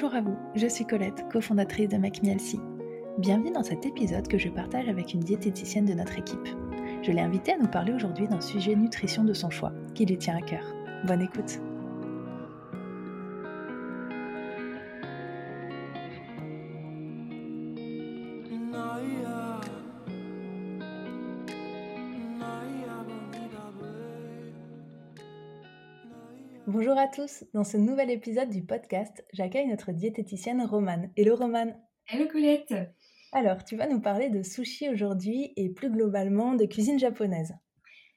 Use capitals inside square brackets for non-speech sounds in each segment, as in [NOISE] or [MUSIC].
Bonjour à vous, je suis Colette, cofondatrice de MacMielsi. Bienvenue dans cet épisode que je partage avec une diététicienne de notre équipe. Je l'ai invitée à nous parler aujourd'hui d'un sujet nutrition de son choix, qui lui tient à cœur. Bonne écoute Bonjour à tous, dans ce nouvel épisode du podcast, j'accueille notre diététicienne Romane. Hello Romane. Hello Colette. Alors, tu vas nous parler de sushi aujourd'hui et plus globalement de cuisine japonaise.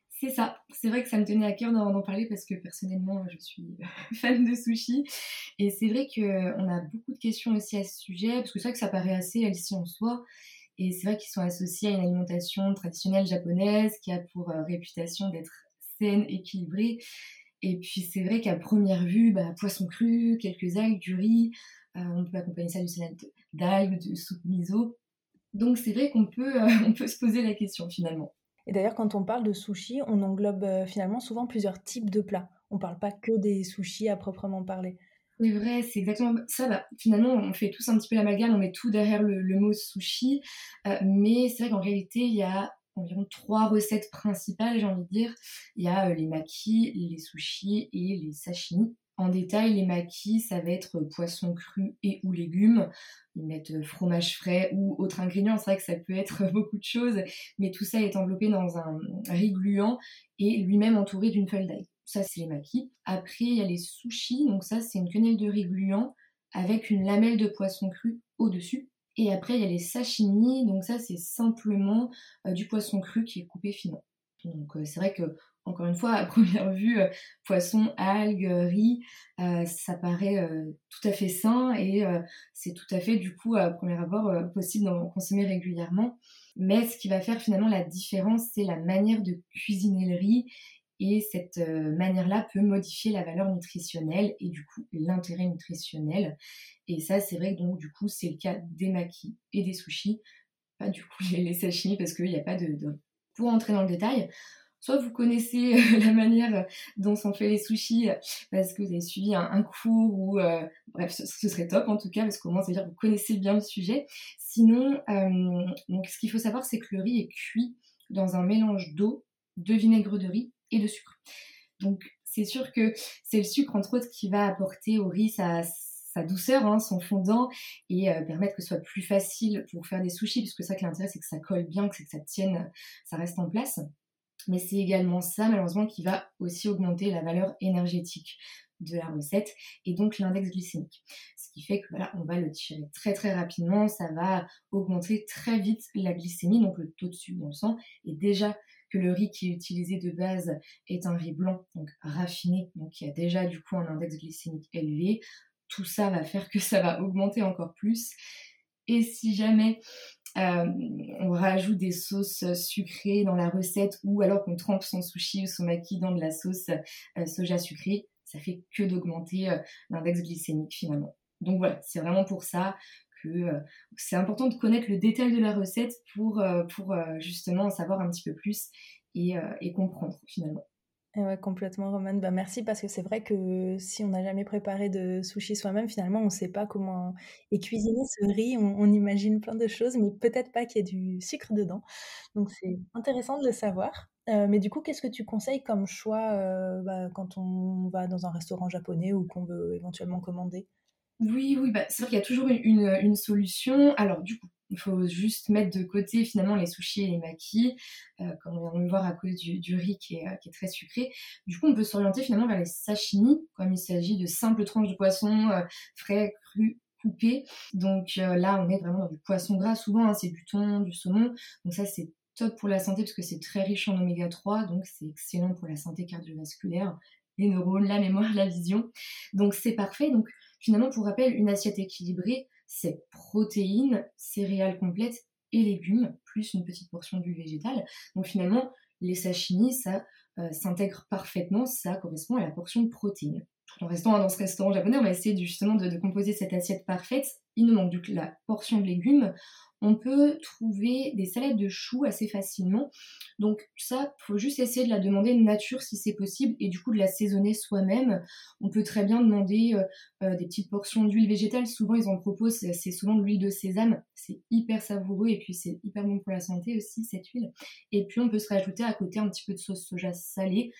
C'est ça, c'est vrai que ça me tenait à cœur d'en parler parce que personnellement je suis [LAUGHS] fan de sushi. Et c'est vrai qu'on a beaucoup de questions aussi à ce sujet parce que c'est vrai que ça paraît assez healthy en soi. Et c'est vrai qu'ils sont associés à une alimentation traditionnelle japonaise qui a pour euh, réputation d'être saine, équilibrée et puis c'est vrai qu'à première vue, bah, poisson cru, quelques algues, du riz, euh, on peut accompagner ça du salade d'algues, de soupe miso. Donc c'est vrai qu'on peut, euh, [LAUGHS] on peut se poser la question finalement. Et d'ailleurs, quand on parle de sushi, on englobe euh, finalement souvent plusieurs types de plats. On ne parle pas que des sushis à proprement parler. C'est vrai, c'est exactement ça. Bah, finalement, on fait tous un petit peu l'amalgame, on met tout derrière le, mot sushi. mais c'est vrai qu'en réalité, il y a environ trois recettes principales, j'ai envie de dire. Il y a euh, les makis, les sushis et les sashimi. En détail, les makis, ça va être poisson cru et ou légumes. Ils mettent euh, fromage frais ou autres ingrédients. C'est vrai que ça peut être [LAUGHS] beaucoup de choses, mais tout ça est enveloppé dans un riz gluant et lui-même entouré d'une feuille d'ail. Ça, c'est les makis. Après, il y a les sushis. Donc ça, c'est une quenelle de riz gluant avec une lamelle de poisson cru au-dessus. Et après, il y a les sashimi, donc ça, c'est simplement euh, du poisson cru qui est coupé finement. Donc euh, c'est vrai que, encore une fois, à [LAUGHS] première vue, euh, poisson, algues, riz, ça paraît tout à fait sain et c'est tout à fait, du coup, à premier abord, possible d'en consommer régulièrement. Mais ce qui va faire finalement la différence, c'est la manière de cuisiner le riz et cette euh, manière-là peut modifier la valeur nutritionnelle et du coup l'intérêt nutritionnel. Et ça, c'est vrai que donc du coup, c'est le cas des makis et des sushis, pas du coup [LAUGHS] les sashimi parce qu'il n'y a pas de, Pour entrer dans le détail, soit vous connaissez euh, [LAUGHS] la manière dont sont faits les sushis parce que vous avez suivi un, cours ou euh, bref ce, serait top en tout cas parce qu'au moins ça veut dire que vous connaissez bien le sujet. Sinon donc ce qu'il faut savoir c'est que le riz est cuit dans un mélange d'eau de vinaigre de riz et de sucre. Donc c'est sûr que c'est le sucre entre autres qui va apporter au riz sa, douceur, hein, son fondant et euh, permettre que ce soit plus facile pour faire des sushis, puisque ça que l'intérêt c'est que ça colle bien, que, que ça tienne, ça reste en place. Mais c'est également ça malheureusement qui va aussi augmenter la valeur énergétique de la recette et donc l'index glycémique. Ce qui fait que voilà, on va le tirer très très rapidement, ça va augmenter très vite la glycémie, donc le taux de sucre dans le sang. Et déjà que le riz qui est utilisé de base est un riz blanc, donc raffiné, donc qui a déjà du coup un index glycémique élevé, tout ça va faire que ça va augmenter encore plus. Et si jamais euh, on rajoute des sauces sucrées dans la recette ou alors qu'on trempe son sushi ou son maki dans de la sauce euh, soja sucrée, ça fait que d'augmenter euh, l'index glycémique finalement. Donc voilà, c'est vraiment pour ça euh, c'est important de connaître le détail de la recette pour, euh, pour euh, justement en savoir un petit peu plus et, comprendre finalement. ouais, complètement, Roman. Bah, merci parce que c'est vrai que si on n'a jamais préparé de sushi soi-même, finalement, on ne sait pas comment est cuisiner ce riz. On, imagine plein de choses, mais peut-être pas qu'il y ait du sucre dedans. Donc, c'est intéressant de le savoir. mais du coup, qu'est-ce que tu conseilles comme choix bah, quand on va dans un restaurant japonais ou qu'on veut éventuellement commander? Oui, oui, bah, c'est vrai qu'il y a toujours une, solution. Alors, du coup, il faut juste mettre de côté finalement les sushis et les makis, euh, comme on vient de le voir à cause du, riz qui est, très sucré. Du coup, on peut s'orienter finalement vers les sashimi, comme il s'agit de simples tranches de poisson euh, frais, crus, coupés. Donc euh, là, on est vraiment dans du poisson gras. Souvent, hein, c'est du thon, du saumon. Donc ça, c'est top pour la santé parce que c'est très riche en oméga 3, donc c'est excellent pour la santé cardiovasculaire, les neurones, la mémoire, la vision. Donc c'est parfait. Donc Finalement, pour rappel, une assiette équilibrée, c'est protéines, céréales complètes et légumes, plus une petite portion du végétal. Donc finalement, les sashimi, ça euh, s'intègre parfaitement, ça correspond à la portion de protéines. En restant dans ce restaurant japonais, on va essayer justement de, composer cette assiette parfaite. Il nous manque donc la portion de légumes. On peut trouver des salades de choux assez facilement. Donc ça, faut juste essayer de la demander nature si c'est possible et du coup de l'assaisonner soi-même. On peut très bien demander euh, euh, des petites portions d'huile végétale. Souvent ils en proposent, c'est souvent de l'huile de sésame. C'est hyper savoureux et puis c'est hyper bon pour la santé aussi cette huile. Et puis on peut se rajouter à côté un petit peu de sauce soja salée.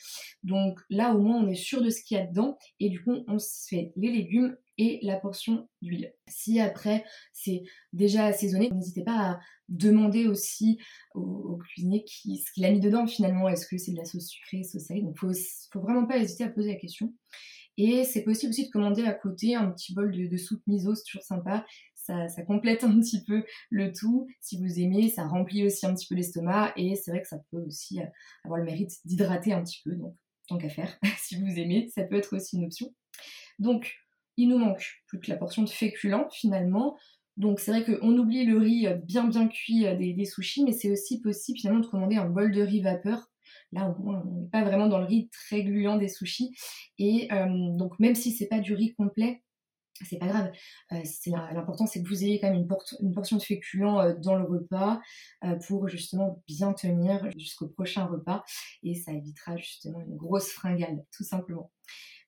Donc là au moins on est sûr de ce qu'il y a dedans et du coup on se fait les légumes et la portion d'huile. Si après c'est déjà assaisonné, pas à demander aussi au, cuisinier ce qu'il a mis dedans finalement. Est-ce que c'est de la sauce sucrée, sauce salée? Donc faut, vraiment pas hésiter à poser la question. Et c'est possible aussi de commander à côté un petit bol de, soupe miso, c'est toujours sympa. Ça, ça, complète un petit peu le tout. Si vous aimez, ça remplit aussi un petit peu l'estomac et c'est vrai que ça peut aussi avoir le mérite d'hydrater un petit peu. Donc, tant qu'à faire, [LAUGHS] si vous aimez, ça peut être aussi une option. Donc, il nous manque plus que la portion de féculents finalement. Donc c'est vrai qu'on oublie le riz bien bien cuit euh, des, sushis, mais c'est aussi possible finalement de commander un bol de riz vapeur. Là, on n'est pas vraiment dans le riz très gluant des sushis. Et euh, donc même si c'est pas du riz complet, c'est pas grave. Euh, l'important c'est que vous ayez quand même une, portion de féculents dans le repas pour justement bien tenir jusqu'au prochain repas et ça évitera justement une grosse fringale tout simplement.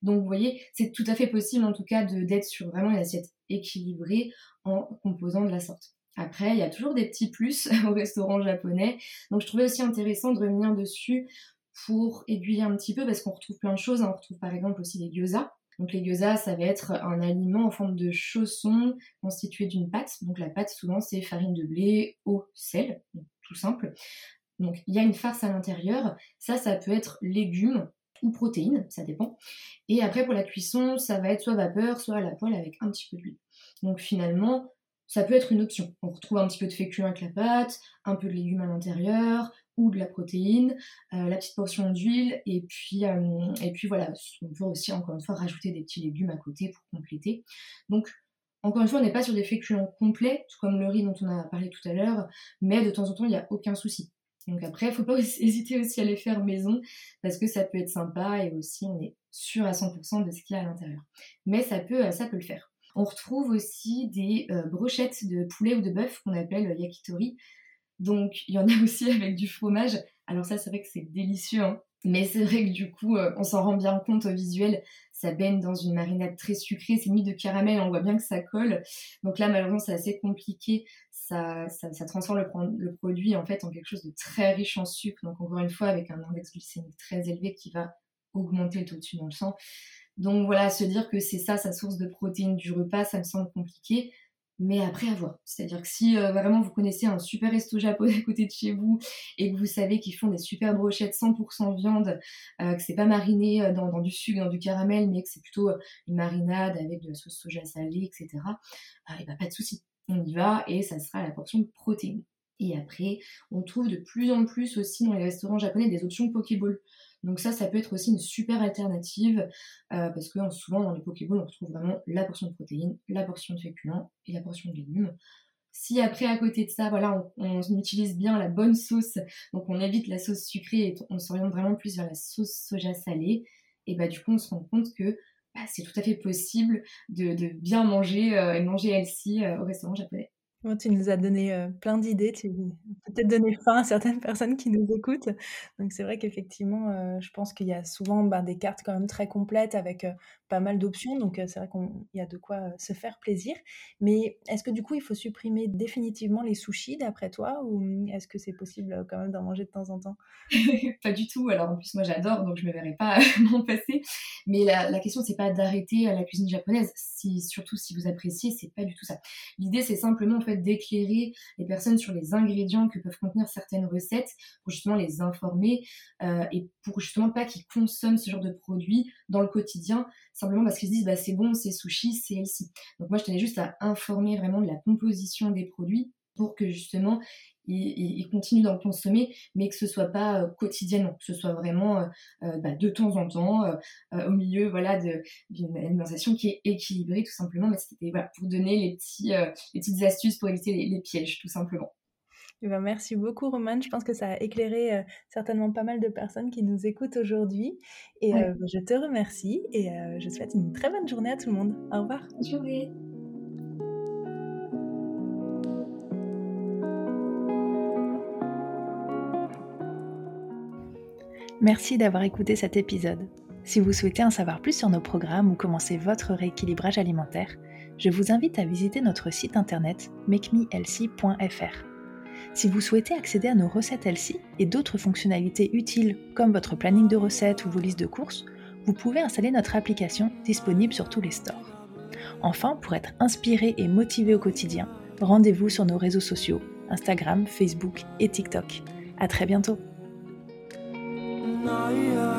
Donc vous voyez, c'est tout à fait possible en tout cas d'être sur vraiment une assiette équilibrée en composant de la sorte. Après, il y a toujours des petits plus [LAUGHS] au restaurant japonais. Donc je trouvais aussi intéressant de revenir dessus pour aiguiller un petit peu parce qu'on retrouve plein de choses. On retrouve par exemple aussi les gyoza. Donc les gyoza, ça va être un aliment en forme de chausson constitué d'une pâte. Donc la pâte, souvent, c'est farine de blé, eau, sel, tout simple. Donc il y a une farce à l'intérieur. Ça, ça peut être légumes, ou protéines, ça dépend. Et après pour la cuisson, ça va être soit vapeur, soit à la poêle avec un petit peu d'huile. Donc finalement, ça peut être une option. On retrouve un petit peu de féculent avec la pâte, un peu de légumes à l'intérieur, ou de la protéine, euh, la petite portion d'huile, et puis euh, et puis voilà, on peut aussi encore une fois rajouter des petits légumes à côté pour compléter. Donc encore une fois, on n'est pas sur des féculents complets, tout comme le riz dont on a parlé tout à l'heure, mais de temps en temps, il n'y a aucun souci. Donc après, faut pas [LAUGHS] hésiter aussi à les faire maison parce que ça peut être sympa et aussi on est sûr à 100% de ce qu'il y a à l'intérieur. Mais ça peut, ça peut le faire. On retrouve aussi des euh, brochettes de poulet ou de bœuf qu'on appelle yakitori. Donc il y en a [LAUGHS] aussi avec du fromage. Alors ça, c'est vrai que c'est délicieux. Hein. Mais c'est vrai que du coup, euh, on s'en rend bien compte au visuel. Ça baigne dans une marinade très sucrée, c'est mis de caramel, on voit bien que ça colle. Donc là, malheureusement, c'est assez compliqué ça, transforme le, produit en fait en quelque chose de très riche en sucre. Donc encore une fois, avec un index glycémique très élevé qui va augmenter le taux de sucre dans le sang. Donc voilà, se dire que c'est ça sa source de protéines du repas, ça me semble compliqué. Mais après à voir. C'est-à-dire que si euh, vraiment vous connaissez un super resto japonais [LAUGHS] à côté de chez vous et que vous savez qu'ils font des super brochettes 100% viande, euh, que c'est pas mariné euh, dans, du sucre, dans du caramel, mais que c'est plutôt une marinade avec de la sauce soja salée, etc. et bah, pas de souci on y va et ça sera la portion de protéines. Et après, on trouve de plus en plus aussi dans les restaurants japonais des options Pokéball. Donc ça, ça peut être aussi une super alternative euh, parce que souvent dans les Pokéballs, on retrouve vraiment la portion de protéines, la portion de féculents et la portion de légumes. Si après à côté de ça, voilà, on, utilise bien la bonne sauce, donc on évite la sauce sucrée et on s'oriente vraiment plus vers la sauce soja salée, et bah du coup on se rend compte que bah, c'est tout à fait possible de, bien manger euh, et manger healthy euh, au restaurant japonais tu nous as donné plein d'idées, tu as peut-être donné faim à certaines [LAUGHS] personnes qui nous écoutent. Donc c'est vrai qu'effectivement, je pense qu'il y a souvent bah, des cartes quand même très complètes avec pas mal d'options. Donc c'est vrai qu'il y a de quoi se faire plaisir. Mais est-ce que du coup, il faut supprimer définitivement les sushis d'après toi? Ou est-ce que c'est possible quand même d'en manger de temps en temps? [LAUGHS] Pas du tout. Alors en plus, moi j'adore, donc je ne me verrai pas [LAUGHS] m'en passer. Mais la, la question, c'est pas d'arrêter la cuisine japonaise. Surtout si vous appréciez, c'est pas du tout ça. L'idée, c'est simplement en fait d'éclairer les personnes sur les ingrédients que peuvent contenir certaines recettes pour justement les informer euh, et pour justement pas qu'ils consomment ce genre de produits dans le quotidien simplement parce qu'ils se disent bah c'est bon c'est sushi c'est ici. Donc moi je tenais juste à informer vraiment de la composition des produits pour que justement ils, continuent d'en consommer, mais que ce soit pas euh, quotidiennement, que ce soit vraiment euh, euh, bah, de temps en temps, au milieu voilà d'une alimentation qui est équilibrée tout simplement. Mais c'était voilà, pour donner les, petits, les petites astuces pour éviter les, pièges tout simplement. Eh ben, merci beaucoup Romane, je pense que ça a éclairé certainement pas mal de personnes qui nous écoutent aujourd'hui. Et je te remercie et je souhaite une très bonne journée à tout le monde. Au revoir. Bonne journée. Merci d'avoir écouté cet épisode. Si vous souhaitez en savoir plus sur nos programmes ou commencer votre rééquilibrage alimentaire, je vous invite à visiter notre site internet makemehealthy.fr. Si vous souhaitez accéder à nos recettes Elsie et d'autres fonctionnalités utiles comme votre planning de recettes ou vos listes de courses, vous pouvez installer notre application disponible sur tous les stores. Enfin, pour être inspiré et motivé au quotidien, rendez-vous sur nos réseaux sociaux Instagram, Facebook et TikTok. À très bientôt. I am.